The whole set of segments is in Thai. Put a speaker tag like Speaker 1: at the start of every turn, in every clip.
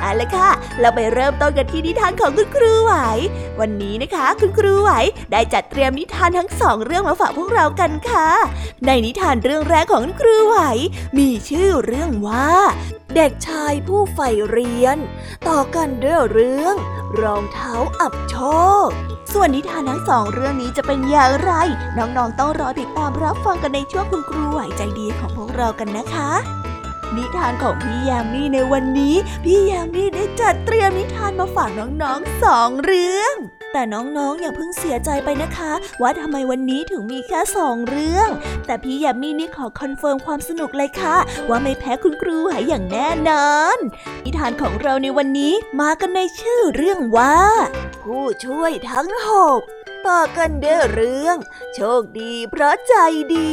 Speaker 1: เอาละค่ะ เราไปเริ่มต้นกันที่นิทานของคุณครูไหว วันนี้นะคะ คุณครูไหวได้จัดเตรียมนิทานทั้งสองเรื่องมาฝากพวกเรากันค่ะ ในนิทานเรื่องแรกของคุณครูไหว มีชื่อเรื่องว่า เด็กชายผู้ใฝ่เรียน ต่อกันด้วยเรื่อง รองเท้าอับโชค ส่วนนิทานทั้งสองเรื่องนี้จะเป็นอย่างไร น้องๆต้องรอติดตามรับฟังกันในช่วงคุณครูไหวใจดีของพวกเรากันนะคะ นิทานของพี่ยามีในวันนี้ พี่ยามีได้จัดเตรียมนิทานมาฝากน้องๆสองเรื่อง แต่น้องๆอย่าเพิ่งเสียใจไปนะคะ ว่าทำไมวันนี้ถึงมีแค่สองเรื่อง แต่พี่ยามีนี่ขอ confirm ความสนุกเลยค่ะ ว่าไม่แพ้คุณครูหายอย่างแน่นอน นิทานของเราในวันนี้มากันในชื่อเรื่องว่า ผู้ช่วยทั้งหกต่อกันด้วยเรื่อง โชคดีเพราะใจดี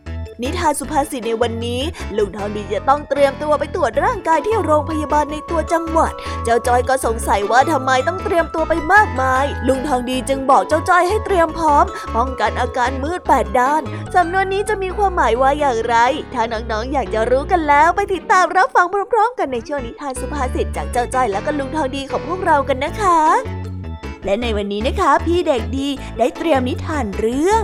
Speaker 1: นิทานสุภาษิตในวันนี้ ลุงทองดีจะต้องเตรียมตัวไปตรวจร่างกายที่โรงพยาบาลในตัวจังหวัด เจ้าจ้อยก็สงสัยว่าทำไมต้องเตรียมตัวไปมากมาย ลุงทองดีจึงบอกเจ้าจ้อยให้เตรียมพร้อม ป้องกันอาการมืดแปดด้านสำนวนนี้จะมีความหมายว่าอย่างไร ถ้าน้องๆอยากจะรู้กันแล้วไปติดตามรับฟังพร้อมๆ กันในช่วงนิทานสุภาษิตจากเจ้าจ้อยและก็ลุงทองดีของพวกเรากันนะคะและในวันนี้นะคะ พี่เด็กดีได้เตรียมนิทานเรื่อง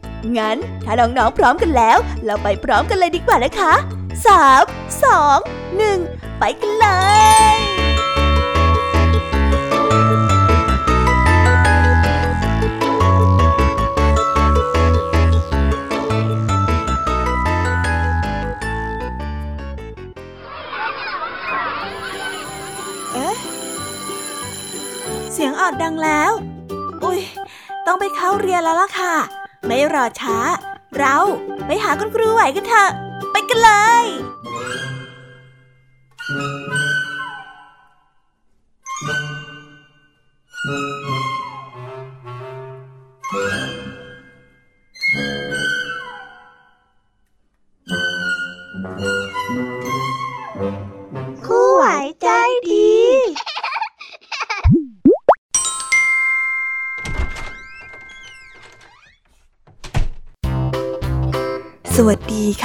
Speaker 1: งั้นถ้าน้องๆพร้อมกันแล้ว เราไปพร้อมกันเลยดีกว่านะคะสามสองหนึ่งไปกันเลยเอ๊ะเสียงออดดังแล้ว อุ้ย ต้องไปเข้าเรียนแล้วล่ะค่ะ ไม่รอช้า เราไปหาคุณครูไหวกันเถอะ ไปกันเลย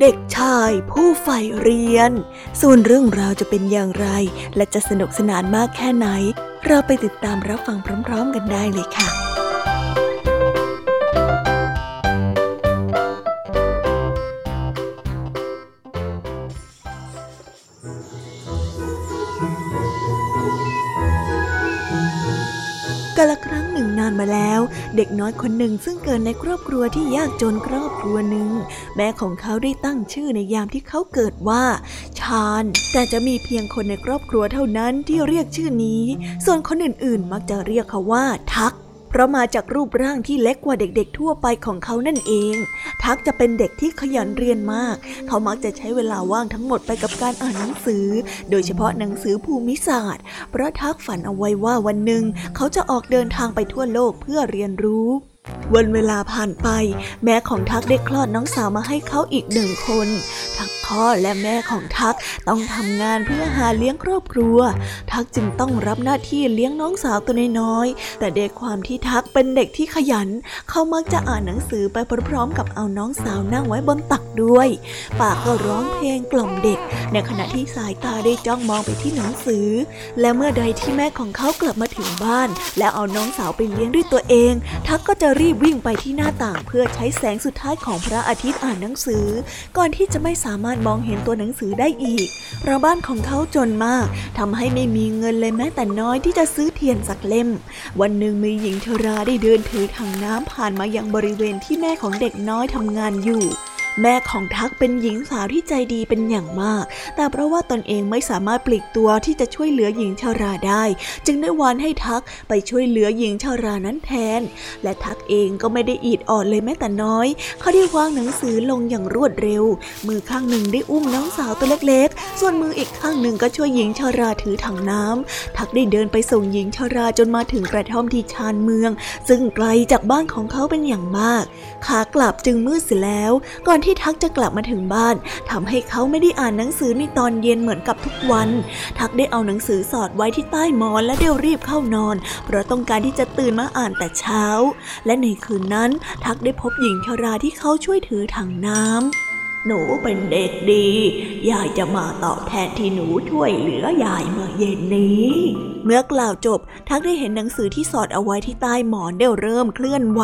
Speaker 1: เด็กชายผู้ใฝ่เรียน ส่วนเรื่องราวจะเป็นอย่างไร และจะสนุกสนานมากแค่ไหน เราไปติดตามรับฟังพร้อมๆกันได้เลยค่ะกาลครั นานมาแล้ว เด็กน้อยคนหนึ่งซึ่งเกิดในครอบครัวที่ยากจนครอบครัวหนึ่ง แม่ของเขาได้ตั้งชื่อในยามที่เขาเกิดว่า ชาญ แต่จะมีเพียงคนในครอบครัวเท่านั้นที่เรียกชื่อนี้ ส่วนคนอื่นๆ มักจะเรียกเขาว่า ทัก เพราะมาจากรูปร่างที่เล็กกว่าเด็กๆทั่วไปของเขานั่นเอง ทักจะเป็นเด็กที่ขยันเรียนมาก เขามักจะใช้เวลาว่างทั้งหมดไปกับการอ่านหนังสือ โดยเฉพาะหนังสือภูมิศาสตร์ เพราะทักฝันเอาไว้ว่าวันหนึ่งเขาจะออกเดินทางไปทั่วโลกเพื่อเรียนรู้ วันเวลาผ่านไป แม่ของทักได้คลอดน้องสาวมาให้เขาอีกหนึ่งคน ทั้งพ่อและแม่ของทักต้องทำงานเพื่อหาเลี้ยงครอบครัว ทักจึงต้องรับหน้าที่เลี้ยงน้องสาวตัวน้อยๆแต่ด้วยความที่ทักเป็นเด็กที่ขยัน เขามักจะอ่านหนังสือไปพร้อมๆกับเอาน้องสาวนั่งไว้บนตักด้วย ปากก็ร้องเพลงกล่อมเด็ก ในขณะที่สายตาได้จ้องมองไปที่หนังสือ และเมื่อใดที่แม่ของเขากลับมาถึงบ้าน แล้วเอาน้องสาวไปเลี้ยงด้วยตัวเอง ทักก็จะรีบวิ่งไปที่หน้าต่างเพื่อใช้แสงสุดท้ายของพระอาทิตย์อ่านหนังสือ ก่อนที่จะไม่สามารถมองเห็นตัวหนังสือได้อีกเพราะบ้านของเขาจนมากทำให้ไม่มีเงินเลยแม้แต่น้อยที่จะซื้อเทียนสักเล่ม วันหนึ่งมีหญิงชราได้เดินถือถังน้ำผ่านมายังบริเวณที่แม่ของเด็กน้อยทำงานอยู่ แม่ของทักเป็นหญิงสาวที่ใจดีเป็นอย่างมาก แต่เพราะว่าตนเองไม่สามารถปลีกตัวที่จะช่วยเหลือหญิงชาราได้ จึงได้วานให้ทักไปช่วยเหลือหญิงชารานั้นแทน และทักเองก็ไม่ได้อีดอ่อนเลยแม้แต่น้อย เขาได้วางหนังสือลงอย่างรวดเร็ว มือข้างหนึ่งได้อุ้มน้องสาวตัวเล็กๆ ส่วนมืออีกข้างหนึ่งก็ช่วยหญิงชาราถือถังน้ำทักได้เดินไปส่งหญิงชาราจนมาถึงกระท่อมที่ชานเมือง ซึ่งไกลจากบ้านของเขาเป็นอย่างมาก ขากลับจึงมืดเสียแล้ว ก่อนที่ทักจะกลับมาถึงบ้านทำให้เขาไม่ได้อ่านหนังสือในตอนเย็นเหมือนกับทุกวัน ทักได้เอาหนังสือสอดไว้ที่ใต้หมอนและเดวรีบเข้านอน เพราะต้องการที่จะตื่นมาอ่านแต่เช้า และในคืนนั้น ทักได้พบหญิงชราที่เขาช่วยถือถังน้ำ หนูเป็นเด็กดี ยายจะมาตอบแทนที่หนูช่วยเหลือยายเมื่อเย็นนี้ เมื่อกล่าวจบ ทักได้เห็นหนังสือที่สอดเอาไว้ที่ใต้หมอนได้เริ่มเคลื่อนไหว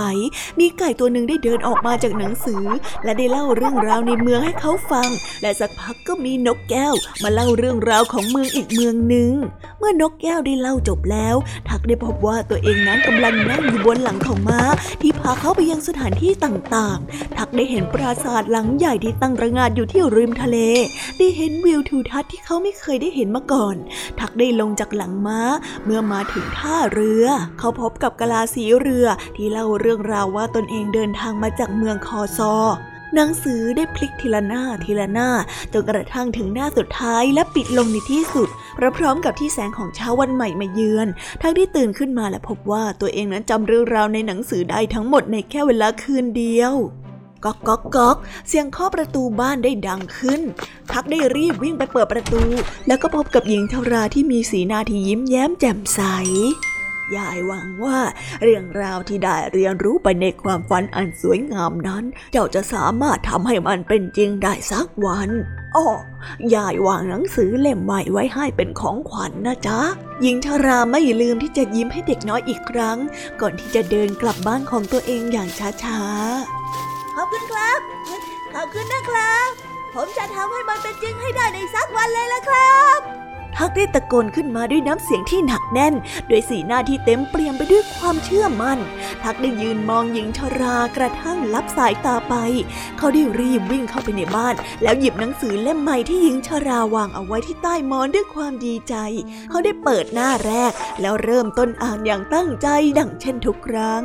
Speaker 1: มีไก่ตัวหนึ่งได้เดินออกมาจากหนังสือ และได้เล่าเรื่องราวในเมืองให้เขาฟัง และสักพักก็มีนกแก้ว มาเล่าเรื่องราวของเมืองอีกเมืองหนึ่ง เมื่อนกแก้วได้เล่าจบแล้ว ทักได้พบว่าตัวเองนั้นกำลังนั่งอยู่บนหลังของม้า ที่พาเขาไปยังสถานที่ต่างๆ ทักได้เห็นปราสาทหลังใหญ่ที่ตั้งระงาดอยู่ที่ริมทะเล ได้เห็นวิวทิวทัศน์ที่เขาไม่เคยได้เห็นมาก่อน ทักได้ลงจากหลังม้า เมื่อมาถึงท่าเรือ เขาพบกับกะลาสีเรือที่เล่าเรื่องราวว่าตนเองเดินทางมาจากเมืองคอซอหนังสือได้พลิกทีละหน้าทีละหน้าจนกระทั่งถึงหน้าสุดท้ายและปิดลงในที่สุดพร้อมกับที่แสงของเช้าวันใหม่มาเยือน ทั้งที่ตื่นขึ้นมาและพบว่าตัวเองนั้นจำเรื่องราวในหนังสือได้ทั้งหมดในแค่เวลาคืนเดียว ก๊อกก๊อกก๊อกเสียงเคาะประตูบ้านได้ดังขึ้น ทักได้รีบวิ่งไปเปิดประตู แล้วก็พบกับหญิงชราที่มีสีหน้าที่ยิ้มแย้มแจ่มใสยายหวังว่าเรื่องราวที่ได้เรียนรู้ไปในความฝันอันสวยงามนั้น เจ้าจะสามารถทำให้มันเป็นจริงได้สักวันอ๋อยายวางหนังสือเล่มใหม่ไว้ให้เป็นของขวัญนนะจ๊ะ หญิงชาราไม่ลืมที่จะยิ้มให้เด็กน้อยอีกครั้ง ก่อนที่จะเดินกลับบ้านของตัวเองอย่างช้าๆ
Speaker 2: ขอบคุณครับ ขอบคุณนะครับ ผมจะทำให้มันเป็นจริงให้ได้ในสักวันเลยละครับ
Speaker 1: ทักได้ตะโกนขึ้นมาด้วยน้ำเสียงที่หนักแน่นโดยสีหน้าที่เต็มเปี่ยมไปด้วยความเชื่อมัน่น ทักได้ยืนมองหญิงชรากระทั่งลับสายตาไป เขาได้รีบวิ่งเข้าไปในบ้าน แล้วหยิบหนังสือเล่มใหม่ที่หญิงชราวางเอาไว้ที่ใต้มอนด้วยความดีใจ เขาได้เปิดหน้าแรก แล้วเริ่มต้นอ่านอย่างตั้งใจดังเช่นทุกครั้ง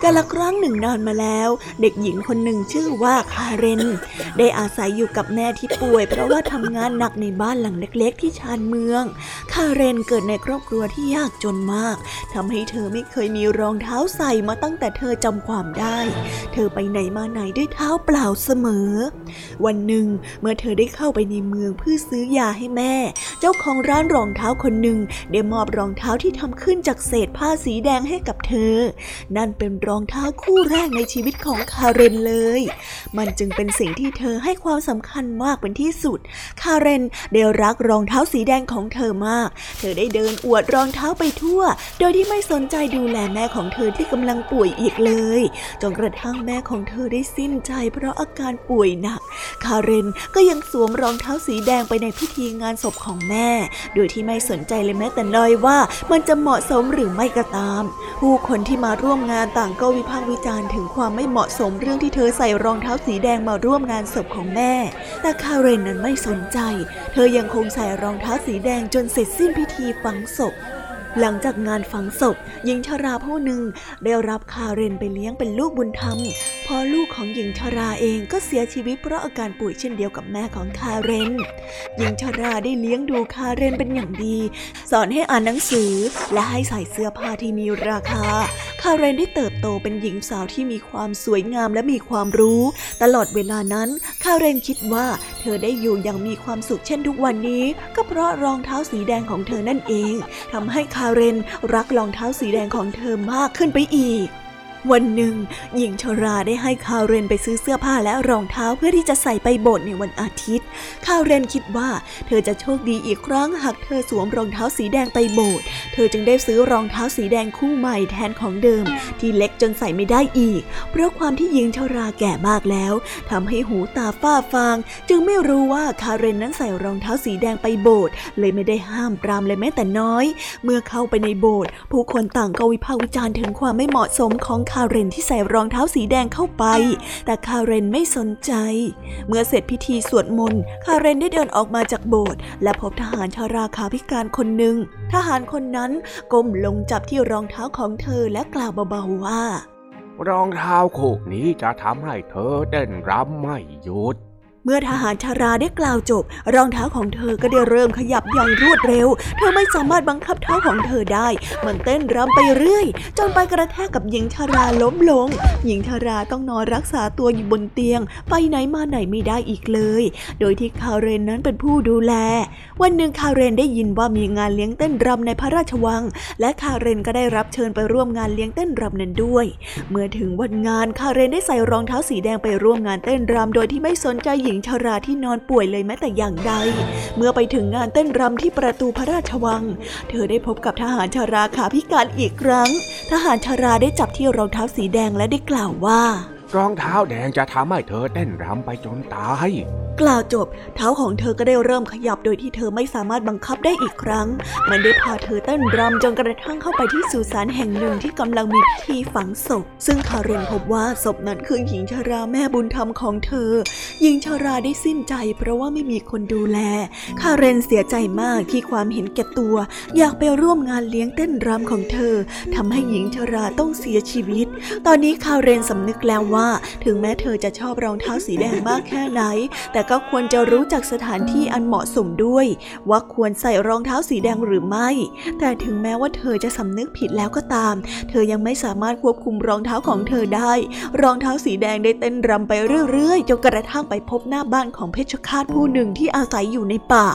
Speaker 1: แต่ละครั้งหนึ่งนานมาแล้ว เด็กหญิงคนหนึ่งชื่อว่าคาเรน ได้อาศัยอยู่กับแม่ที่ป่วย เพราะว่าทำงานหนักในบ้านหลังเล็กๆ ที่ชานเมือง คาเรนเกิดในครอบครัวที่ยากจนมากทำให้เธอไม่เคยมีรองเท้าใส่มาตั้งแต่เธอจำความได้ เธอไปไหนมาไหนด้วยเท้าเปล่าเสมอ วันหนึ่งเมื่อเธอได้เข้าไปในเมืองเพื่อซื้อยาให้แม่ เจ้าของร้านรองเท้าคนหนึ่งได้มอบรองเท้าที่ทำขึ้นจากเศษผ้าสีแดงให้กับเธอ นั่นเป็นรองเท้าคู่แรกในชีวิตของคาเรนเลย มันจึงเป็นสิ่งที่เธอให้ความสำคัญมากเป็นที่สุด คาเรนได้รักรองเท้าสีแดงของเธอมาก เธอได้เดินอวดรองเท้าไปทั่ว โดยที่ไม่สนใจดูแลแม่ของเธอที่กำลังป่วยอีกเลย จนกระทั่งแม่ของเธอได้สิ้นใจเพราะอาการป่วยหนัก คาเรนก็ยังสวมรองเท้าสีแดงไปในพิธีงานศพของแม่ โดยที่ไม่สนใจเลยแม้แต่น้อยว่ามันจะเหมาะสมหรือไม่ก็ตาม ผู้คนที่มาร่วมงานต่างก็วิพากษ์วิจารณ์ถึงความไม่เหมาะสมเรื่องที่เธอใส่รองเท้าสีแดงมาร่วมงานศพของแม่ แต่คาเรนนั้นไม่สนใจ เธอยังคงใส่รองเท้าสีแดงจนเสร็จสิ้นพิธีฝังศพ หลังจากงานฝังศพหญิงชราผู้หนึ่งได้รับคาเรนไปเลี้ยงเป็นลูกบุญธรรม พอลูกของหญิงชราเองก็เสียชีวิตเพราะอาการป่วยเช่นเดียวกับแม่ของคาเรน หญิงชราได้เลี้ยงดูคาเรนเป็นอย่างดี สอนให้อ่านหนังสือ และให้ใส่เสื้อผ้าที่มีราคา คาเรนได้เติบโตเป็นหญิงสาวที่มีความสวยงามและมีความรู้ ตลอดเวลานั้นคาเรนคิดว่าเธอได้อยู่อย่างมีความสุขเช่นทุกวันนี้ ก็เพราะรองเท้าสีแดงของเธอนั่นเองทำให้คคาเรนรักรองเท้าสีแดงของเธอมากขึ้นไปอีก วันหนึ่ง หญิงชราได้ให้คาเรนไปซื้อเสื้อผ้าและรองเท้าเพื่อที่จะใส่ไปโบสถ์ในวันอาทิตย์ คาเรนคิดว่าเธอจะโชคดีอีกครั้งหากเธอสวมรองเท้าสีแดงไปโบสถ์ เธอจึงได้ซื้อรองเท้าสีแดงคู่ใหม่แทนของเดิม ที่เล็กจนใส่ไม่ได้อีก เพราะความที่หญิงชราแก่มากแล้วทำให้หูตาฝ้าฟาง จึงไม่รู้ว่าคาเรนนั้นใส่รองเท้าสีแดงไปโบสถ์เลยไม่ได้ห้ามปรามเลยแม้แต่น้อย เมื่อเข้าไปในโบสถ์ผู้คนต่างก็วิพากษ์วิจารณ์ถึงความไม่เหมาะสมของคาเรนที่ใส่รองเท้าสีแดงเข้าไป แต่คาเรนไม่สนใจ เมื่อเสร็จพิธีสวดมนต์คาเรนได้เดินออกมาจากโบสถ์และพบทหารชาราขาพิการคนหนึ่ง ทหารคนนั้นก้มลงจับที่รองเท้าของเธอและกล่าวเบาๆว่า
Speaker 3: รองเท้าคู่นี้จะทำให้เธอเต้นรำไม่หยุด
Speaker 1: มื่อทหารชาราได้กล่าวจบ รองเท้าของเธอก็ได้เริ่มขยับอย่างรวดเร็ว เธอไม่สามารถบังคับเท้าของเธอได้ มันเต้นรำไปเรื่อย จนไปกระแทกกับหญิงชาราล้มลง หญิงชาราต้องนอนรักษาตัวอยู่บนเตียง ไปไหนมาไหนไม่ได้อีกเลย โดยที่คาเรนนั้นเป็นผู้ดูแล วันหนึ่งคาเรนได้ยินว่ามีงานเลี้ยงเต้นรำในพระราชวัง และคาเรนก็ได้รับเชิญไปร่วมงานเลี้ยงเต้นรำนั้นด้วย เมื่อถึงวันงานคาเรนได้ใส่รองเท้าสีแดงไปร่วมงานเต้นรำโดยที่ไม่สนใจหญิงชาราที่นอนป่วยเลยแม้แต่อย่างใด เมื่อไปถึงงานเต้นรำที่ประตูพระราชวัง เธอได้พบกับทหารชาราขาพิการอีกครั้ง ทหารชาราได้จับที่รองเท้าสีแดงและได้กล่าวว่า
Speaker 3: รองเท้าแดงจะทำให้เธอเต้นรำไปจนตาย
Speaker 1: กล่าวจบ เท้าของเธอก็ได้เริ่มขยับโดยที่เธอไม่สามารถบังคับได้อีกครั้ง มันได้พาเธอเต้นรำจนกระทั่งเข้าไปที่สุสานแห่งหนึ่งที่กำลังมีพิธีฝังศพ ซึ่งคาเรนพบว่าศพนั้นคือหญิงชาราแม่บุญธรรมของเธอ หญิงชาราได้สิ้นใจ เพราะว่าไม่มีคนดูแล คาเรนเสียใจมากที่ความเห็นแก่ตัว อยากไปร่วมงานเลี้ยงเต้นรำของเธอทำให้หญิงชาราต้องเสียชีวิต ตอนนี้คาเรนสำนึกแล้วว่าถึงแม้เธอจะชอบรองเท้าสีแดงมากแค่ไหน แต่ก็ควรจะรู้จักสถานที่อันเหมาะสมด้วย ว่าควรใส่รองเท้าสีแดงหรือไม่ แต่ถึงแม้ว่าเธอจะสำนึกผิดแล้วก็ตาม เธอยังไม่สามารถควบคุมรองเท้าของเธอได้ รองเท้าสีแดงได้เต้นรำไปเรื่อยๆจนกระทั่งไปพบหน้าบ้านของเพชฌฆาตผู้หนึ่งที่อาศัยอยู่ในป่า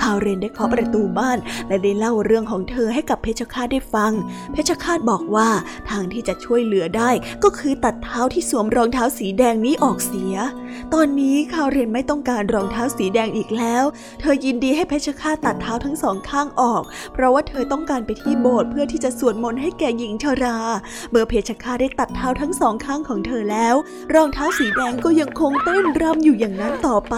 Speaker 1: คาเรนได้เคาะประตูบ้านและได้เล่าเรื่องของเธอให้กับเพชฌฆาตได้ฟัง เพชฌฆาตบอกว่าทางที่จะช่วยเหลือได้ก็คือตัดเท้าที่สวมรองเท้าสีแดงนี้ออกเสีย ตอนนี้คาเรนไม่ต้องการรองเท้าสีแดงอีกแล้ว เธอยินดีให้เพชฌฆาตตัดเท้าทั้งสองข้างออก เพราะว่าเธอต้องการไปที่โบสถ์เพื่อที่จะสวดมนต์ให้แก่หญิงชรา เมื่อเพชฌฆาตได้ตัดเท้าทั้งสองข้างของเธอแล้ว รองเท้าสีแดงก็ยังคงเต้นรำอยู่อย่างนั้นต่อไป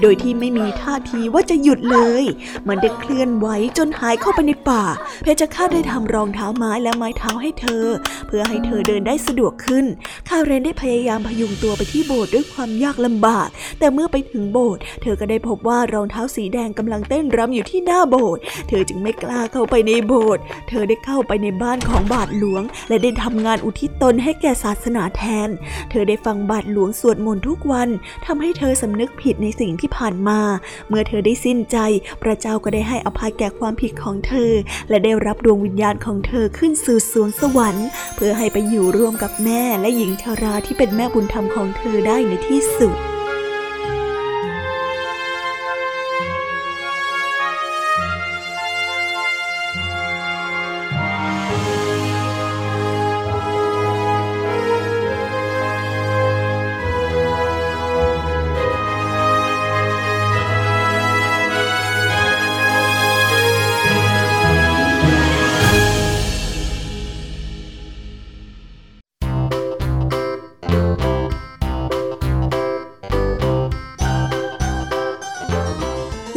Speaker 1: โดยที่ไม่มีท่าทีว่าจะหยุดเลย มันได้เคลื่อนไหวจนหายเข้าไปในป่า เพชฌฆาตได้ทำรองเท้าไม้และไม้เท้าให้เธอ เพื่อให้เธอเดินได้สะดวกขึ้น คาเรนได้พยายามพยุงตัวไปที่โบสถ์ด้วยความยากลำบาก แต่เมื่อไปถึงโบสถ์เธอก็ได้พบว่ารองเท้าสีแดงกำลังเต้นรำอยู่ที่หน้าโบสถ์เธอจึงไม่กล้าเข้าไปในโบสถ์เธอได้เข้าไปในบ้านของบาทหลวง และได้ทำงานอุทิศตนให้แก่ศาสนาแทน เธอได้ฟังบาทหลวงสวดมนต์ทุกวันทำให้เธอสำนึกผิดในสิ่งที่ผ่านมา เมื่อเธอได้สิ้นใจ พระเจ้าก็ได้ให้อภัยแก่ความผิดของเธอ และได้รับดวงวิญญาณของเธอขึ้นสู่สวงสวรรค์ เพื่อให้ไปอยู่ร่วมกับแม่และหญิงชาราที่ที่เป็นแม่บุญธรรมของเธอได้ในที่สุด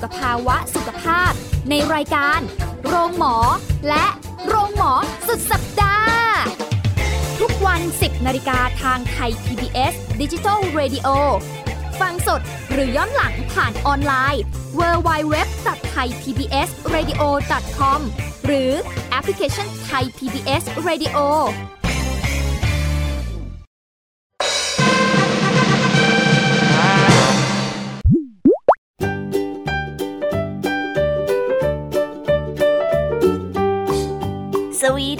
Speaker 4: สุขภาวะสุขภาพ ในรายการ โรงหมอ และโรงหมอสุดสัปดาห์ ทุกวัน 10นาฬิกาทางไทย PBS d i g i ดิจิ Radio ฟังสดหรือย้อนหลังผ่านออนไลน์ www.thaipbsradio.com หรือแอปพลิเคชัน Thai PBS Radio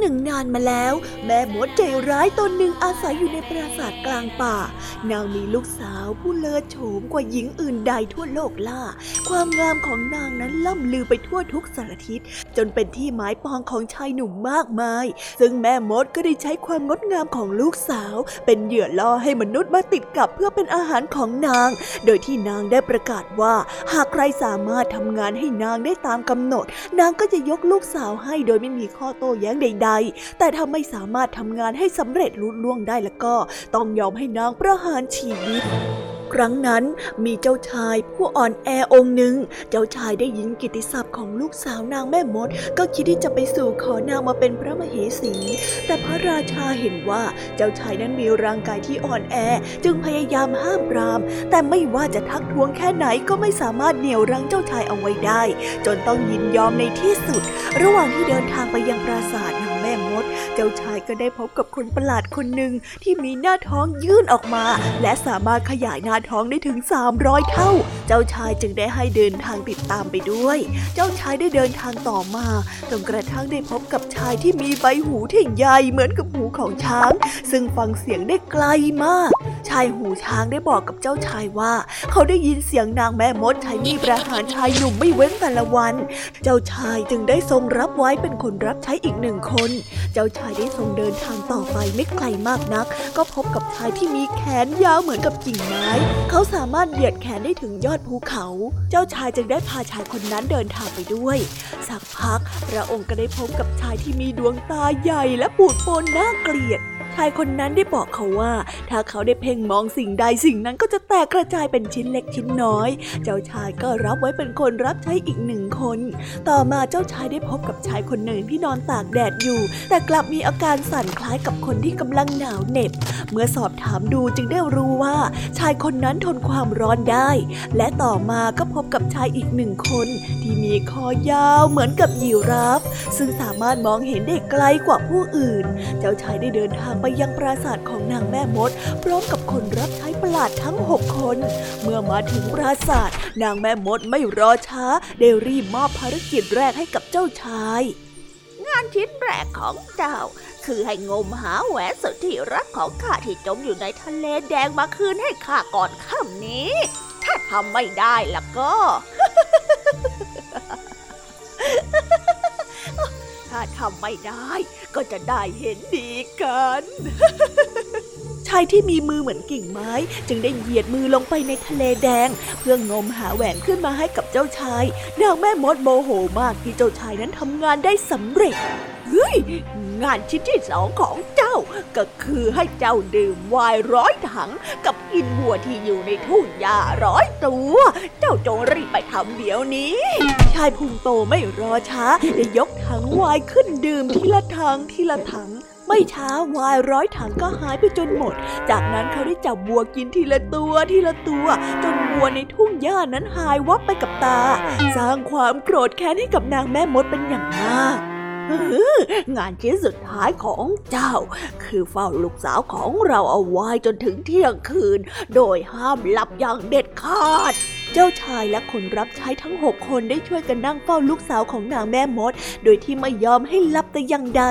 Speaker 1: หนึ่ง นานมาแล้ว แม่มดใจร้ายตนหนึ่งอาศัยอยู่ในปราสาทกลางป่า นางมีลูกสาวผู้เลิศโฉมกว่าหญิงอื่นใดทั่วโลกล่า ความงามของนางนั้นล่ำลือไปทั่วทุกสารทิศ จนเป็นที่หมายปองของชายหนุ่มมากมาย ซึ่งแม่มดก็ได้ใช้ความงดงามของลูกสาว เป็นเหยื่อล่อให้มนุษย์มาติดกับเพื่อเป็นอาหารของนาง โดยที่นางได้ประกาศว่า หากใครสามารถทำงานให้นางได้ตามกำหนด นางก็จะยกลูกสาวให้โดยไม่มีข้อโต้แย้งใดๆแต่ถ้าไม่สามารถทำงานให้สำเร็จลุล่วงได้แล้วก็ ต้องยอมให้นางประหารชีวิต ครั้งนั้นมีเจ้าชายผู้อ่อนแอองค์หนึ่ง เจ้าชายได้ยินกิติศัพท์ของลูกสาวนางแม่มด ก็คิดที่จะไปสู่ขอนางมาเป็นพระมเหสี แต่พระราชาเห็นว่าเจ้าชายนั้นมีร่างกายที่อ่อนแอ จึงพยายามห้ามปราม แต่ไม่ว่าจะทักท้วงแค่ไหนก็ไม่สามารถเหนี่ยวรั้งเจ้าชายเอาไว้ได้ จนต้องยินยอมในที่สุด ระหว่างที่เดินทางไปยังปราสาทนางแม่มด เจ้าชายก็ได้พบกับคนประหลาดคนหนึ่งที่มีหน้าท้องยื่นออกมา และสามารถขยายหน้าท้องได้ถึง 300 เท่า เจ้าชายจึงได้ให้เดินทางติดตามไปด้วย เจ้าชายได้เดินทางต่อมาจนกระทั่งได้พบกับชายที่มีใบหูที่ใหญ่เหมือนกับหูของช้าง ซึ่งฟังเสียงได้ไกลมาก ชายหูช้างได้บอกกับเจ้าชายว่า เขาได้ยินเสียงนางแม่มดใช้มีดประหารชายหนุ่มไม่เว้นแต่ละวัน เจ้าชายจึงได้ทรงรับไว้เป็นคนรับใช้อีกหนึ่งคน เจ้าชายได้ทรงเดินทางต่อไปไม่ไกลมากนัก ก็พบกับชายที่มีแขนยาวเหมือนกับกิ่งไม้เขาสามารถเหยียดแขนได้ถึงยอดภูเขา เจ้าชายจึงได้พาชายคนนั้นเดินทางไปด้วย สักพัก พระองค์ก็ได้พบกับชายที่มีดวงตาใหญ่และปูดโปนน่าเกลียด ชายคนนั้นได้บอกเขาว่า ถ้าเขาได้เพ่งมองสิ่งใดสิ่งนั้นก็จะแตกกระจายเป็นชิ้นเล็กชิ้นน้อย เจ้าชายก็รับไว้เป็นคนรับใช้อีกหนึ่งคน ต่อมาเจ้าชายได้พบกับชายคนหนึ่งที่นอนตากแดดอยู่ แต่กลับมีอาการสั่นคล้ายกับคนที่กำลังหนาวเหน็บ เมื่อสอบถามดูจึงได้รู้ว่า ชายคนนั้นทนความร้อนได้ และต่อมาก็พบกับชายอีกหนึ่งคน ที่มีคอยาวเหมือนกับยีราฟซึ่งสามารถมองเห็นได้ไกลกว่าผู้อื่น เจ้าชายได้เดินทางไปยังปราสาทของนางแม่มด พร้อมกับคนรับใช้ประหลาดทั้งหกคน เมื่อมาถึงปราสาท นางแม่มดไม่รอช้าได้รีบมอบภารกิจแรกให้กับเจ้าชาย
Speaker 2: งานชิ้นแรกของเจ้า คือให้งมหาแหวนสุดที่รักของข้าที่จมอยู่ในทะเลแดงมาคืนให้ข้าก่อนค่ำนี้ ถ้าทำไม่ได้ล่ะก็ ถ้าทำไม่ได้ ก็จะได้เห็นดีกัน
Speaker 1: ชายที่มีมือเหมือนกิ่งไม้ จึงได้เหยียดมือลงไปในทะเลแดง เพื่องมหาแหวนขึ้นมาให้กับเจ้าชายนางแม่มดโมโหมากที่เจ้าชายนั้นทำงานได้สำเร็จ
Speaker 2: เฮ้ยงานชิ้นที่สองของเจ้า ก็คือให้เจ้าดื่มไวน์ร้อยถัง กับกินวัวที่อยู่ในทุ่งหญ้าร้อยตัว เจ้าจงรีบไปทำเดี๋ยวนี้
Speaker 1: ชายพุงโตไม่รอช้าได้ยก ถังวน์ขึ้นดื่มทีละถังทีละถัง ไม่ช้าวายร้อยถังก็หายไปจนหมด จากนั้นเขาได้จับวัวกินทีละตัวทีละตัว จนวัวในทุ่งหญ้านั้นหายวับไปกับตา สร้างความโกรธแค้นให้กับนางแม่มดเป็นอย่างมาก
Speaker 2: งานชิ้นสุดท้ายของเจ้า คือเฝ้าลูกสาวของเราเอาไว้จนถึงเที่ยงคืน โดยห้ามหลับอย่างเด็ดขาด
Speaker 1: เจ้าชายและคนรับใช้ทั้งหกคนได้ช่วยกันนั่งเฝ้าลูกสาวของนางแม่มด โดยที่ไม่ยอมให้หลับแต่อย่างใด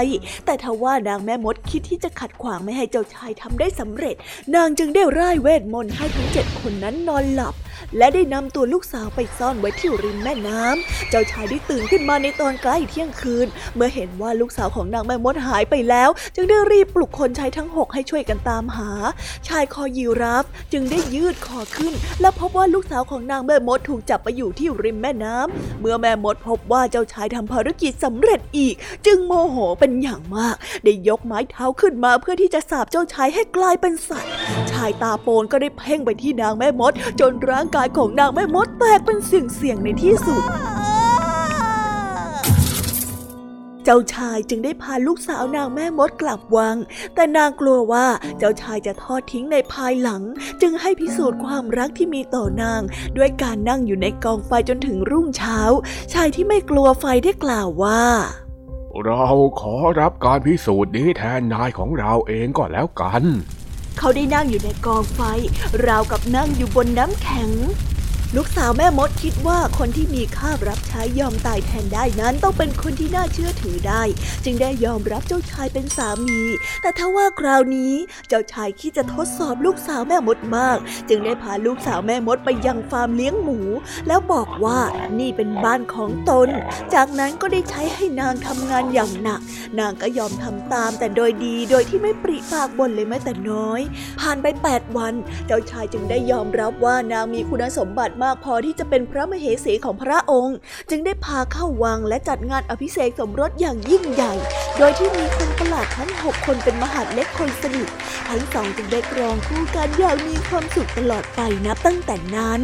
Speaker 1: แต่ทว่านางแม่มดคิดที่จะขัดขวางไม่ให้เจ้าชายทำได้สำเร็จ นางจึงได้ร่ายเวทมนต์ให้ทั้งเจ็ดคนนั้นนอนหลับ และได้นำตัวลูกสาวไปซ่อนไว้ที่ริมแม่น้ำ เจ้าชายได้ตื่นขึ้นมาในตอนใกล้เที่ยงคืน เมื่อเห็นว่าลูกสาวของนางแม่มดหายไปแล้ว จึงได้รีบปลุกคนใช้ทั้งหกให้ช่วยกันตามหา ชายคอยีราฟจึงได้ยืดคอขึ้น และพบว่าลูกสาวของนางแม่มดถูกจับไปอยู่ที่ริมแม่น้ำ เมื่อแม่มดพบว่าเจ้าชายทำภารกิจสำเร็จอีก จึงโมโหเป็นอย่างมาก ได้ยกไม้เท้าขึ้นมาเพื่อที่จะสาบเจ้าชายให้กลายเป็นสัตว์ ชายตาโปนก็ได้เพ่งไปที่นางแม่มด จนร่างกายของนางแม่มดแตกเป็นเสี่ยงในที่สุด เจ้าชายจึงได้พาลูกสาวนางแม่มดกลับวัง แต่นางกลัวว่าเจ้าชายจะทอดทิ้งในภายหลัง จึงให้พิสูจน์ความรักที่มีต่อนาง ด้วยการนั่งอยู่ในกองไฟจนถึงรุ่งเช้า ชายที่ไม่กลัวไฟได้กล่าวว่า
Speaker 3: เราขอรับการพิสูจน์นี้แทนนายของเราเองก็แล้วกัน
Speaker 1: เขาได้นั่งอยู่ในกองไฟ ราวกับนั่งอยู่บนน้ำแข็ง ลูกสาวแม่มดคิดว่าคนที่มีค่ารับใช้ยอมตายแทนได้นั้นต้องเป็นคนที่น่าเชื่อถือได้ จึงได้ยอมรับเจ้าชายเป็นสามี แต่ถ้าว่าคราวนี้เจ้าชายคิดจะทดสอบลูกสาวแม่มดมาก จึงได้พาลูกสาวแม่มดไปยังฟาร์มเลี้ยงหมู แล้วบอกว่านี่เป็นบ้านของตน จากนั้นก็ได้ใช้ให้นางทำงานอย่างหนัก นางก็ยอมทำตามแต่โดยดีโดยที่ไม่ปริปากบ่นเลยแม้แต่น้อย ผ่านไป 8 วัน เจ้าชายจึงได้ยอมรับว่านางมีคุณสมบัติมากพอที่จะเป็นพระมเหสีของพระองค์ จึงได้พาเข้าวังและจัดงานอภิเษกสมรสอย่างยิ่งใหญ่ โดยที่มีคนประหลาดทั้งหกคนเป็นมหาดเล็กคนสนิททั้งสองจึงได้ครองคู่กันอย่างมีความสุขตลอดไปนับตั้งแต่นั้น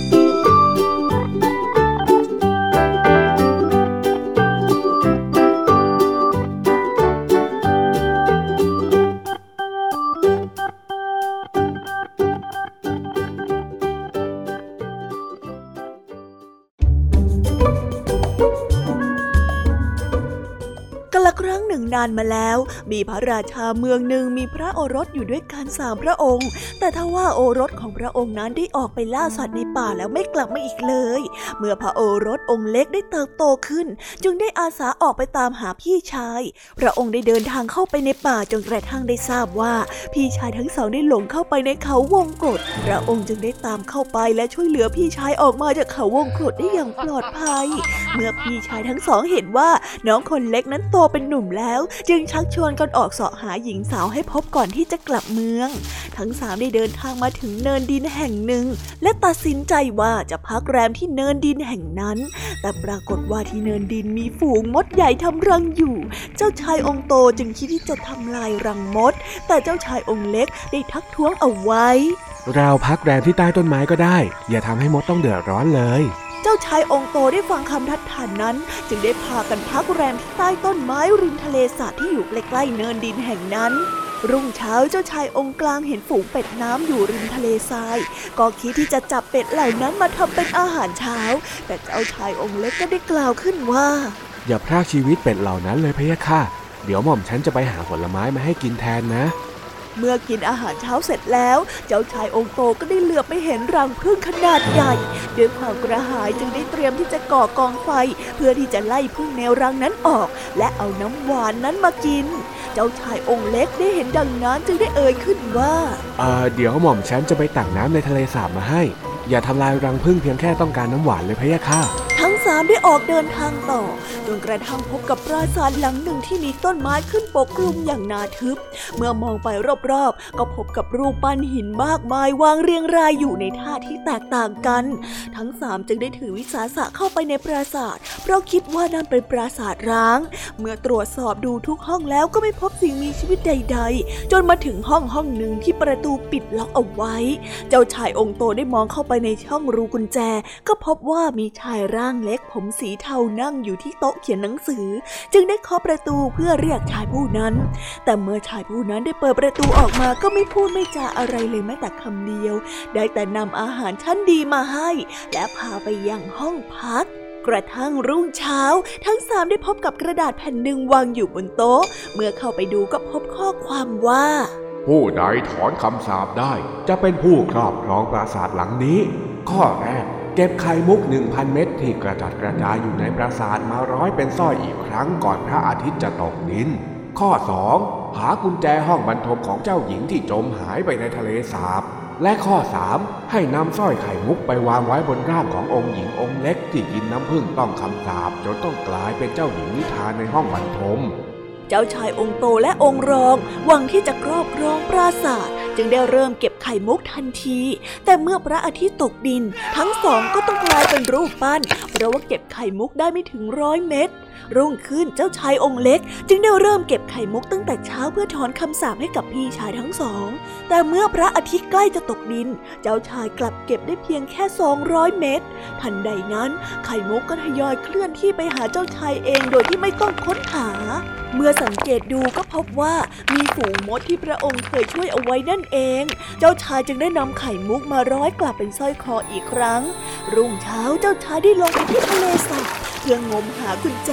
Speaker 5: นานมาแล้ว มีพระราชาเมืองหนึ่งมีพระโอรสอยู่ด้วยกันสามพระองค์ แต่ทว่าโอรสของพระองค์นั้นได้ออกไปล่าสัตว์ในป่าแล้วไม่กลับมาอีกเลย เมื่อพระโอรสองค์เล็กได้เติบโตขึ้น จึงได้อาสาออกไปตามหาพี่ชาย พระองค์ได้เดินทางเข้าไปในป่าจนกระทั่งได้ทราบว่า พี่ชายทั้งสองได้หลงเข้าไปในเขาวงกฏพระองค์จึงได้ตามเข้าไปและช่วยเหลือพี่ชายออกมาจากเขาวงกฏได้อย่างปลอดภัย เมื่อพี่ชายทั้งสองเห็นว่าน้องคนเล็กนั้นโตเป็นหนุ่มแล้วจึงชักชวนกันออกเสาะหาหญิงสาวให้พบก่อนที่จะกลับเมือง ทั้งสามได้เดินทางมาถึงเนินดินแห่งหนึ่ง และตัดสินใจว่าจะพักแรมที่เนินดินแห่งนั้น แต่ปรากฏว่าที่เนินดินมีฝูงมดใหญ่ทำรังอยู่ เจ้าชายองค์โตจึงคิดที่จะทำลายรังมด แต่เจ้าชายองค์เล็กได้ทักท้วงเอาไว้
Speaker 3: เราพักแรมที่ใต้ต้นไม้ก็ได้ อย่าทำให้มดต้องเดือดร้อนเลย
Speaker 1: เจ้าชายองค์โตได้ฟังคำทัดทานนั้น จึงได้พากันพักแรมที่ใต้ต้นไม้ริมทะเลสาบที่อยู่ใกล้ๆเนินดินแห่งนั้น รุ่งเช้าเจ้าชายองค์กลางเห็นฝูงเป็ดน้ำอยู่ริมทะเลทราย ก็คิดที่จะจับเป็ดเหล่านั้นมาทำเป็นอาหารเช้า แต่เจ้าชายองค์เล็กก็ได้กล่าวขึ้นว่า
Speaker 3: อย่าพรากชีวิตเป็ดเหล่านั้นเลยพะยะค่ะ เดี๋ยวหม่อมฉันจะไปหาผลไม้มาให้กินแทนนะ
Speaker 1: เมื่อกินอาหารเช้าเสร็จแล้ว เจ้าชายองค์โตก็ได้เหลือบไปเห็นรังผึ้งขนาดใหญ่ ด้วยความกระหายจึงได้เตรียมที่จะก่อกองไฟ เพื่อที่จะไล่ผึ้งแนวรังนั้นออก และเอาน้ำหวานนั้นมากิน เจ้าชายองค์เล็กได้เห็นดังนั้นจึงได้เอ่ยขึ้นว่า
Speaker 3: เออเดี๋ยวหม่อมฉันจะไปตักน้ำในทะเลสาบมาให้ อย่าทำลายรังผึ้งเพียงแค่ต้องการน้ำหวานเลยพะยะค่ะ
Speaker 1: ทั้งสามได้ออกเดินทางต่อจนกระทั่งพบกับปราสาทหลังหนึ่งที่มีต้นไม้ขึ้นปกคลุมอย่างนาทึบ เมื่อมองไปรอบๆ ก็พบกับรูปปั้นหินมากมายวางเรียงรายอยู่ในท่าที่แตกต่างกัน ทั้งสามจึงได้ถือวิสาสะเข้าไปในปราสาท เพราะคิดว่านั่นเป็นปราสาทร้าง เมื่อตรวจสอบดูทุกห้องแล้วก็ไม่พบสิ่งมีชีวิตใด ๆ จนมาถึงห้องห้องหนึ่งที่ประตูปิดล็อกเอาไว้ เจ้าชายองค์โตได้มองเข้าไปในช่องรูกุญแจ ก็พบว่ามีชายร่างเล็กผมสีเทานั่งอยู่ที่โต๊ะเขียนหนังสือ จึงได้เคาะประตูเพื่อเรียกชายผู้นั้น แต่เมื่อชายผู้นั้นได้เปิดประตูออกมาก็ไม่พูดไม่จาอะไรเลยแม้แต่คำเดียว ได้แต่นำอาหารชั้นดีมาให้ และพาไปยังห้องพักกระทั่งรุ่งเช้า ทั้งสามได้พบกับกระดาษแผ่นหนึ่งวางอยู่บนโต๊ะ เมื่อเข้าไปดูก็พบข้อความว่า
Speaker 3: ผู้ใดถอนคำสาปได้ จะเป็นผู้ครอบครองปราสาทหลังนี้ ข้อแรก เก็บไข่มุกหนึ่งพันเม็ดที่กระจัดกระจายอยู่ในปราสาทมาร้อยเป็นสร้อยอีกครั้งก่อนพระอาทิตย์จะตกดิน ข้อ 2. หากุญแจห้องบรรทมของเจ้าหญิงที่จมหายไปในทะเลสาบ และข้อ 3. ให้นำสร้อยไข่มุกไปวางไว้บนร่างขององค์หญิงองค์เล็กที่กินน้ำผึ้งต้องคำสาบจนต้องกลายเป็นเจ้าหญิงนิทานในห้องบรรทม
Speaker 1: เจ้าชายองค์โตและองค์รองหวังที่จะครอบครองปราสาท จึงได้เริ่มเก็บไข่มุกทันที แต่เมื่อพระอาทิตย์ตกดิน ทั้งสองก็ต้องกลายเป็นรูปปั้นเพราะว่าเก็บไข่มุกได้ไม่ถึงร้อยเม็ดรุ่งขึ้นเจ้าชายองค์เล็ก จึงได้เริ่มเก็บไข่มุกตั้งแต่เช้าเพื่อถอนคำสาปให้กับพี่ชายทั้งสอง แต่เมื่อพระอาทิตย์ใกล้จะตกดิน เจ้าชายกลับเก็บได้เพียงแค่สองร้อยเม็ดทันใดนั้นไข่มุกก็ทยอยเคลื่อนที่ไปหาเจ้าชายเองโดยที่ไม่ต้องค้นหา เมื่อสังเกตดูก็พบว่ามีฝูงมดที่พระองค์เคยช่วยเอาไว้นั่นเอง เจ้าชายจึงได้นำไข่มุกมาร้อยกลับเป็นสร้อยคออีกครั้ง รุ่งเช้าเจ้าชายได้ลงไปที่ทะเลสาบเพื่องมหากุญแจ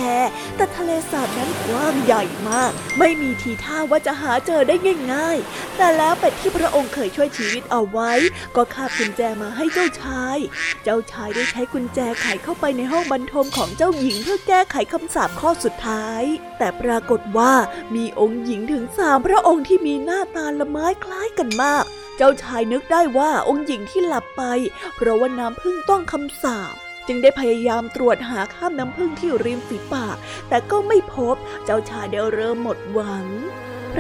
Speaker 1: แต่ทะเลสาบนั้นกว้างใหญ่มาก ไม่มีทีท่าว่าจะหาเจอได้ง่าย ๆ แต่แล้วเป็ดที่พระองค์เคยช่วยชีวิตเอาไว้ ก็คาบกุญแจมาให้เจ้าชาย เจ้าชายได้ใช้กุญแจไขเข้าไปในห้องบรรทมของเจ้าหญิงเพื่อแก้ไขคำสาปข้อสุดท้าย แต่ปรากฏว่ามีองค์หญิงถึงสามพระองค์ที่มีหน้าตาละไม้คล้ายกันมาก เจ้าชายนึกได้ว่าองค์หญิงที่หลับไป เพราะว่าน้ำพึ่งต้องคำสาป จึงได้พยายามตรวจหาข้ามน้ำพึ่งที่อยู่ริมฝีปาก แต่ก็ไม่พบเจ้าชายได้เริ่มหมดหวัง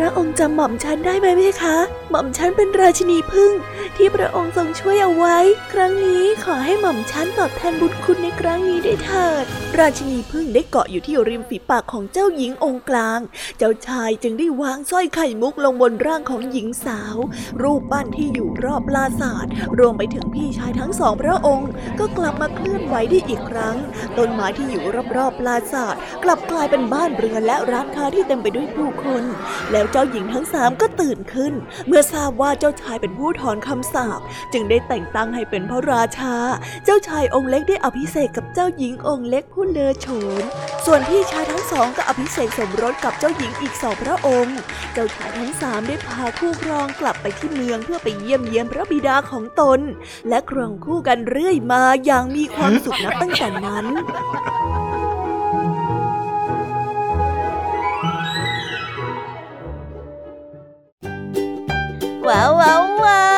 Speaker 1: ระองค์จำหม่อมฉันได้ไหมเพคะ หม่อมฉันเป็นราชินีพึ่ง ที่พระองค์ทรงช่วยเอาไว้ ครั้งนี้ขอให้หม่อมฉันตอบแทนบุญคุณในครั้งนี้ได้เถิด ราชินีพึ่งได้เกาะอยู่ที่ริมฝีปากของเจ้าหญิงองค์กลาง เจ้าชายจึงได้วางสร้อยไข่มุกลงบนร่างของหญิงสาว รูปปั้นที่อยู่รอบปราสาทรวมไปถึงพี่ชายทั้งสองพระองค์ ก็กลับมาเคลื่อนไหวได้อีกครั้ง ต้นไม้ที่อยู่รอบๆปราสาทกลับกลายเป็นบ้านเรือนและร้านค้าที่เต็มไปด้วยผู้คน แล้วเจ้าหญิงทั้งสามก็ตื่นขึ้น เมื่อทราบว่าเจ้าชายเป็นผู้ถอนคำสาปจึงได้แต่งตั้งให้เป็นพระราชา เจ้าชายองค์เล็กได้อภิเษกกับเจ้าหญิงองค์เล็กผู้เลอโฉมส่วนพี่ชายทั้งสองก็อภิเษกสมรสกับเจ้าหญิงอีกสองพระองค์ เจ้าชายทั้งสามได้พาคู่ครองกลับไปที่เมืองเพื่อไปเยี่ยมเยียนพระบิดาของตน และครองคู่กันเรื่อยมาอย่างมีความสุขนับตั้งแต่นั้น ว้าวว้าวว้าว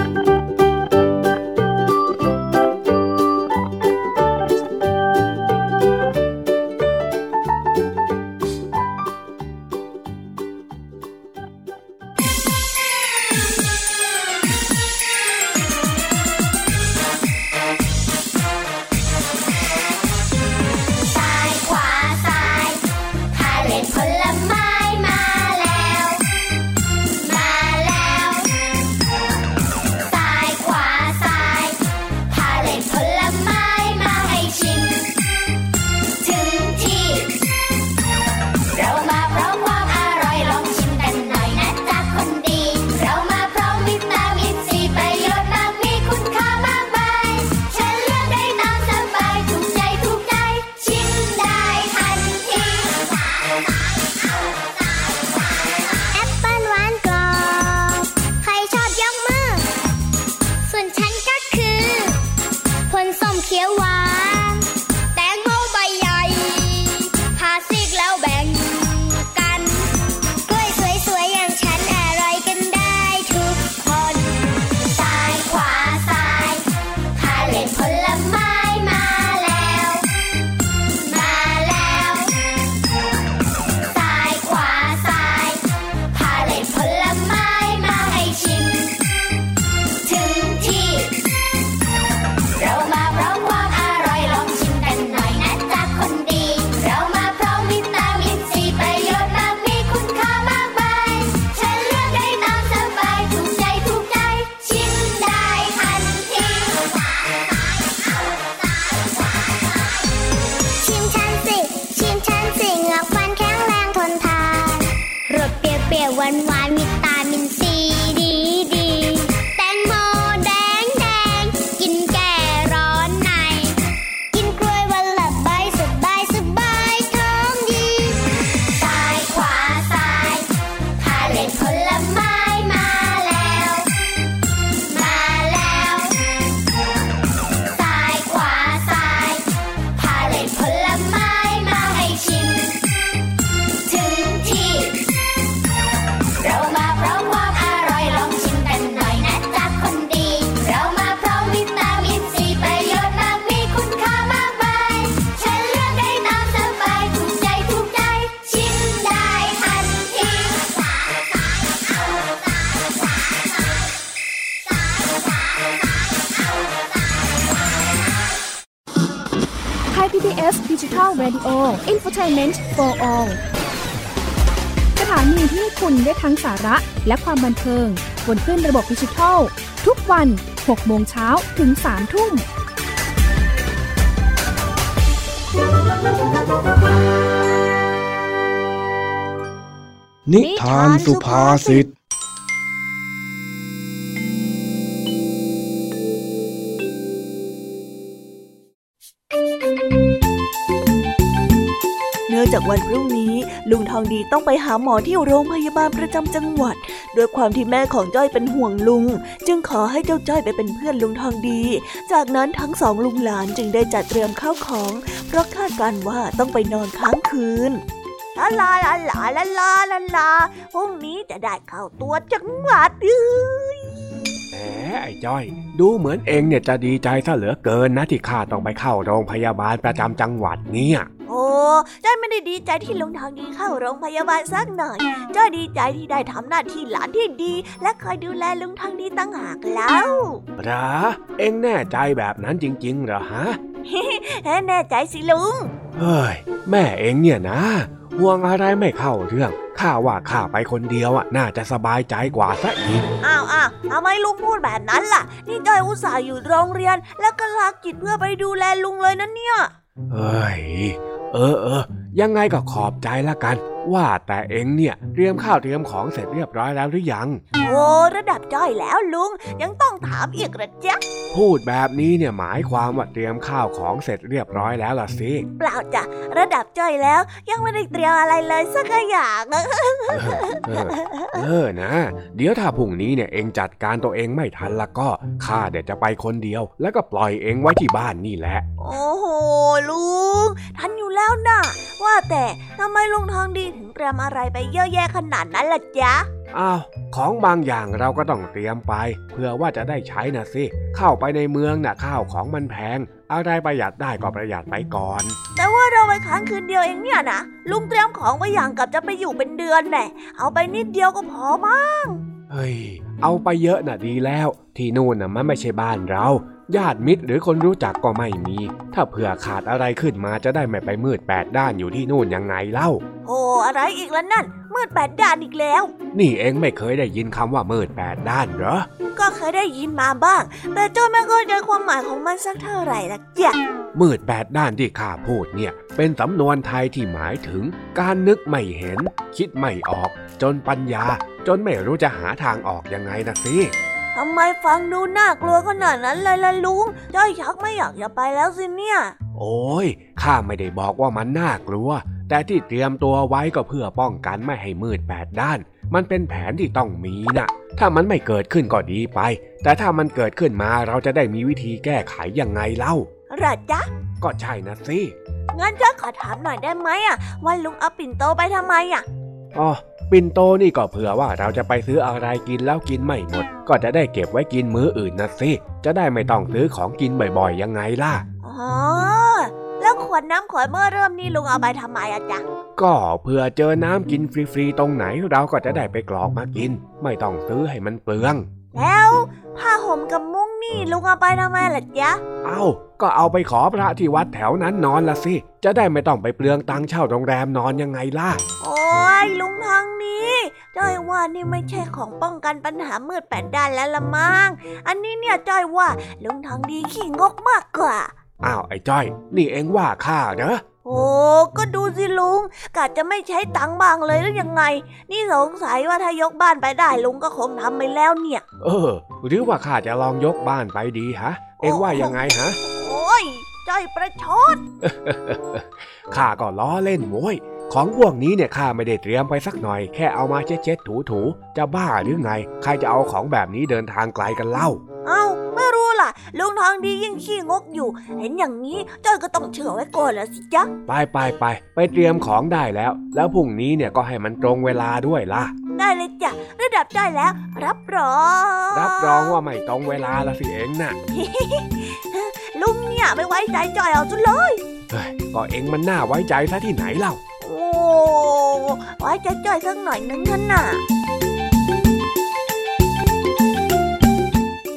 Speaker 6: Infotainment for All สถานีที่คุณได้ทั้งสาระและความบันเทิง บนขึ้นระบบดิจิทัล ทุกวัน 6 โมงเช้าถึง 3 ทุ่ม
Speaker 3: นิทานสุภาษิต
Speaker 7: องดีต้องไปหาหมอที่โรงพยาบาลประจำจังหวัด ด้วยความที่แม่ของจ้อยเป็นห่วงลุง จึงขอให้เจ้าจ้อยไปเป็นเพื่อนลุงทองดี จากนั้นทั้งสองลุงหลานจึงได้จัดเตรียมข้าวของ เพราะคาดการว่าต้องไปนอนค้างคืน
Speaker 1: ลาลาลาลาลาลาลาลาพรุ่งนี้จะได้เข้าตัวจังหวัดเอ้ย
Speaker 3: แหมไอ้จ้อย ดูเหมือนเองเนี่ยจะดีใจซะเหลือเกินนะที่ข้าต้องไปเข้าโรงพยาบาลประจำจังหวัดเนี่ย
Speaker 1: โอ้จ้อยไม่ได้ดีใจที่ลุงทองดีเข้าโรงพยาบาลสักหน่อยจ้อยดีใจที่ได้ทำหน้าที่หลานที่ดี และคอยดูแลลุงทองดีตั้งหากแล้ว
Speaker 3: หรอเองแน่ใจแบบนั้นจริงๆเหรอฮะ
Speaker 1: แน่ใจสิลุง
Speaker 3: เฮ้ย แม่เองเนี่ยนะ ห่วงอะไรไม่เข้าเรื่อง ข้าว่าข้าไปคนเดียวอะ น่าจะสบายใจกว่าซะอีก
Speaker 1: อ้าวอ้าวทำไมลุงพูดแบบนั้นล่ะ นี่จ้อยอุตส่าห์อยู่โรงเรียน แล้วก็ลากิจเพื่อไปดูแลลุงเลยนะเนี่ย
Speaker 3: เอ้ย เออเออยังไงก็ขอบใจละกันว่าแต่เองเนี่ยเตรียมข้าวเตรียมของเสร็จเรียบร้อยแล้วหรือยัง
Speaker 1: โอ้ระดับจ้อยแล้วลุง ยังต้องถามอีกเหรอจ๊ะ
Speaker 3: พูดแบบนี้เนี่ยหมายความว่าเตรียมข้าวของเสร็จเรียบร้อยแล้วล่ะสิ
Speaker 1: เปล่าจ้ะระดับจ้อยแล้ว ยังไม่ได้เตรียมอะไรเลยสักอย่าง
Speaker 3: เออเออเออนะ เดี๋ยวถ้าพรุ่งนี้เนี่ยเองจัดการตัวเองไม่ทันละก็ข้าเดี๋ยวจะไปคนเดียว แล้วก็ปล่อยเองไว้ที่บ้านนี่แหละ
Speaker 1: โอ้โหลุงทันอยู่แล้วนะว่าแต่ทำไมลุงทองดีถึงเตรียมอะไรไปเยอะแยะขนาดนั้นล่ะจ๊ะ
Speaker 3: อ้าว ของบางอย่างเราก็ต้องเตรียมไป เพื่อว่าจะได้ใช้นะสิ เข้าไปในเมืองน่ะข้าวของมันแพง อะไรประหยัดได้ก็ประหยัดไปก่อน
Speaker 1: แต่ว่าเราไปค้างคืนเดียวเองเนี่ยนะ ลุงเตรียมของไว้อย่างกับจะไปอยู่เป็นเดือนแน่เอาไปนิดเดียวก็พอมั้ง
Speaker 3: เฮ้ย เอาไปเยอะน่ะดีแล้ว ที่นู่นน่ะมันไม่ใช่บ้านเรา ญาติมิตรหรือคนรู้จักก็ไม่มี ถ้าเผื่อขาดอะไรขึ้นมาจะได้ไม่ไปมืดแปดด้านอยู่ที่นู่นยังไงเล่า
Speaker 1: โอ้อะไรอีกแล้วนั่น มืดแปดด้านอีกแล้ว
Speaker 3: นี่เองไม่เคยได้ยินคำว่ามืดแปดด้านเหรอ
Speaker 1: ก็เคยได้ยินมาบ้าง แต่จ้อยไม่เข้าใจความหมายของมันสักเท่าไหร่ละจ๊ะ
Speaker 3: มืดแปดด้านที่ข้าพูดเนี่ย เป็นสำนวนไทยที่หมายถึง การนึกไม่เห็น คิดไม่ออก จนปัญญา จนไม่รู้จะหาทางออกยังไงนะสิ
Speaker 1: ทำไมฟังดูน่ากลัวขนาดนั้นเลยล่ะลุงจ้อยชักไม่อยากจะไปแล้วสิเนี่ย
Speaker 3: โอ้ยข้าไม่ได้บอกว่ามันน่ากลัว แต่ที่เตรียมตัวไว้ก็เพื่อป้องกันไม่ให้มืดแปดด้าน มันเป็นแผนที่ต้องมีนะถ้ามันไม่เกิดขึ้นก็ดีไป แต่ถ้ามันเกิดขึ้นมาเราจะได้มีวิธีแก้ไขยังไงเล่า
Speaker 1: เหรอจ๊ะ
Speaker 3: ก็ใช่นะสิ
Speaker 1: งั้นจ้อยขอถามหน่อยได้ไหมอะว่าลุงเอาปิ่นโตไปทำไมอะ
Speaker 3: อ๋อ ปิ่นโตนี่ก็เผื่อว่าเราจะไปซื้ออะไรกินแล้วกินไม่หมด ก็จะได้เก็บไว้กินมื้ออื่นนะสิ จะได้ไม่ต้องซื้อของกินบ่อยๆ ยังไงล่ะ
Speaker 1: อ๋อ แล้วขวดน้ำขวดเมื่อเริ่มนี่ลุงเอาไปทำไมอะจ๊ะ
Speaker 3: ก็เผื่อเจอน้ำกินฟรีๆตรงไหนเราก็จะได้ไปกรอกมากิน ไม่ต้องซื้อให้มันเปลือง
Speaker 1: แล้วผ้าห่มกับมุ้งนี่ลุงเอาไปทำไมล่ะจ๊ะ
Speaker 3: เอ้า ก็เอาไปขอพระที่วัดแถวนั้นนอนละสิ จะได้ไม่ต้องไปเปลืองตังค์เช่าโรงแรมนอนยังไงล่ะ
Speaker 1: โอ้ยลุงทางนี้จ้อยว่านี่ไม่ใช่ของป้องกันปัญหามืดแปดด้านแล้วละมั้ง อันนี้เนี่ยจ้อยว่าลุงทางดีขี้งกมากกว่า
Speaker 3: อ้าวไอ้จ้อย นี่เอ็งว่าข้าเหรอ
Speaker 1: โอ้ ก็ดูสิลุงกะจะไม่ใช้ตังค์บ้างเลยหรือยังไง นี่สงสัยว่าถ้ายกบ้านไปได้ลุงก็คงทำไปแล้วเนี่ย
Speaker 3: เออ หรือว่าข้าจะลองยกบ้านไปดีฮะ เอ็งว่ายังไงฮะ
Speaker 1: โอ้ยจ้อยประชด
Speaker 3: ข้าก็ล้อเล่นโว้ยของพวกนี้เนี่ยข้าไม่ได้เตรียมไปสักหน่อย แค่เอามาเช็ดๆถูๆจะบ้าหรือไง ใครจะเอาของแบบนี้เดินทางไกลกันเล่า
Speaker 1: เอ้าไม่รู้ ล่ะลุงทองดียิ่งขี้งกอยู่ เห็นอย่างนี้จ้อยก็ต้องเชื่อไว้ก่อนแล้วสิจ๊ะ
Speaker 3: ไปไปไปไปเตรียมของได้แล้ว แล้วพรุ่งนี้เนี่ยก็ให้มันตรงเวลาด้วยล่ะ
Speaker 1: ได้เลยจ้ะระดับจ้อยแล้ว รับรอง
Speaker 3: รับรองว่าไม่ตรงเวลาละสิเองน่ะ
Speaker 1: ลุงเนี่ยไม่ไว้ใจจ้อยเอาซะเลย
Speaker 3: เฮ้ยก็เองมันน่าไว้ใจซะที่ไหนเล่า
Speaker 1: โอ้ไว้ใจจ้อยสักหน่อยนึงท่านน่ะ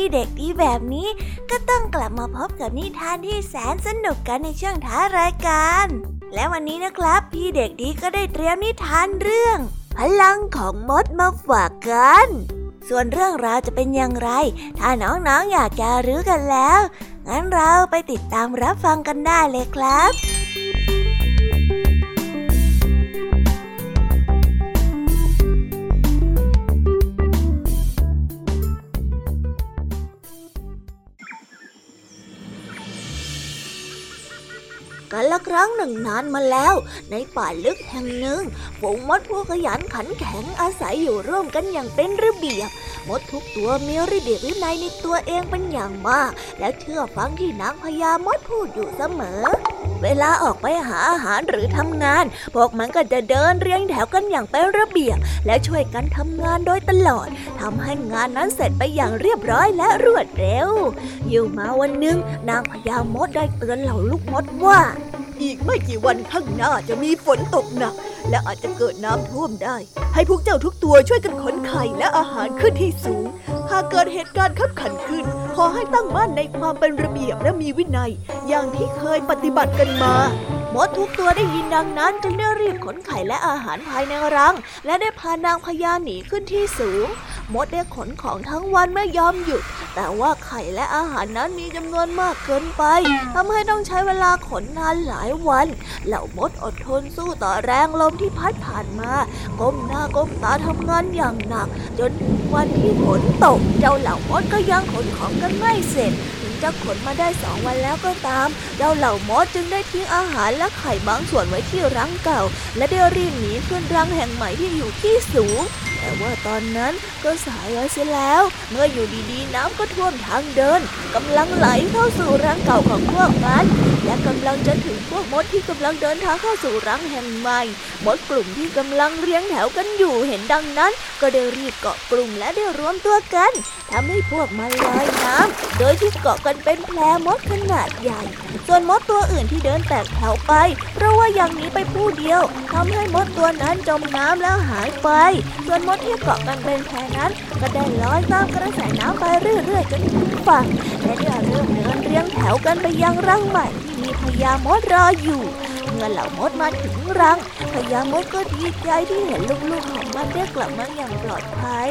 Speaker 1: พี่เด็กดีแบบนี้ ก็ต้องกลับมาพบกับนิทานที่แสนสนุกกันในช่วงท้ารายการ และวันนี้นะครับ พี่เด็กดีก็ได้เตรียมนิทานเรื่อง พลังของมดมาฝากกัน ส่วนเรื่องราวจะเป็นอย่างไร ถ้าน้องๆออยากจะรู้กันแล้ว งั้นเราไปติดตามรับฟังกันได้เลยครับ กันละครั้งหนึ่งนานมาแล้ว ในป่าลึกแห่งหนึ่งฝูงมดผู้ขยันขันแข็งอาศัยอยู่ร่วมกันอย่างเป็นระเบียบ มดทุกตัวมีระเบียบวินัยในตัวเองเป็นอย่างมาก และเชื่อฟังที่นางพญามดพูดอยู่เสมอ เวลาออกไปหาอาหารหรือทำงาน พวกมันก็จะเดินเรียงแถวกันอย่างเป็นระเบียบ และช่วยกันทำงานโดยตลอดทำให้งานนั้นเสร็จไปอย่างเรียบร้อยและรวดเร็ว อยู่มาวันหนึ่งนางพญามดได้เตือนเหล่าลูกมดว่า อีกไม่กี่วันข้างหน้าจะมีฝนตกหนัก และอาจจะเกิดน้ำท่วมได้ ให้พวกเจ้าทุกตัวช่วยกันขนไข่และอาหารขึ้นที่สูง หากเกิดเหตุการณ์ขับขันขึ้น ขอให้ตั้งมั่นในความเป็นระเบียบและมีวินัย อย่างที่เคยปฏิบัติกันมา มดทุกตัวได้ยินดังนั้นจึงได้รีบขนไข่และอาหารภายในรัง และได้พานางพญาหนีขึ้นที่สูง มดได้ขนของทั้งวันไม่ยอมหยุด แต่ว่าไข่และอาหารนั้นมีจำนวนมากเกินไปทำให้ต้องใช้เวลาขนนานหลายวัน เหล่ามดอดทนสู้ต่อแรงลมที่พัดผ่านมา ก้มหน้าก้มตาทำงานอย่างหนัก จนถึงวันที่ฝนตก เจ้าเหล่ามดก็ยังขนของกันไม่เสร็จ จะขนมาได้สองวันแล้วก็ตามเจ้าเหล่ามดจึงได้ทิ้งอาหารและไข่บางส่วนไว้ที่รังเก่า และได้รีบหนีขึ้นรังแห่งใหม่ที่อยู่ที่สูง แต่ว่าตอนนั้นก็สายแล้วเสียแล้ว เมื่ออยู่ดีๆ น้ำก็ท่วมทางเดินกำลังไหลเข้าสู่รังเก่าของพวกมัน และกำลังจะถึงพวกมดที่กำลังเดินทางเข้าสู่รังแห่งใหม่ มดกลุ่มที่กำลังเรียงแถวกันอยู่เห็นดังนั้น ก็ได้รีบเกาะกลุ่มและได้รวมตัวกันทำให้พวกมันลอยน้ำโดยที่เกาะกันเป็นแพรมดขนาดใหญ่ ส่วนมดตัวอื่นที่เดินแตกแถวไป เพราะว่าอย่างนี้ไปผู้เดียวทำให้มดตัวนั้นจมน้ำแล้วหายไป ส่วนมดที่เกาะกันเป็นแพนั้น ก็ได้ลอยตามกระแสน้ำไปเรื่อยๆจนถึงฝั่งและได้เริ่มเดินเรียงแถวกันไปยังรังใหม่ที่มีพญามดรออยู่เมื่อเหล่ามดมาถึงรังพญามดก็ดีใจที่เห็นลูกๆของมันได้กลับมาอย่างปลอดภัย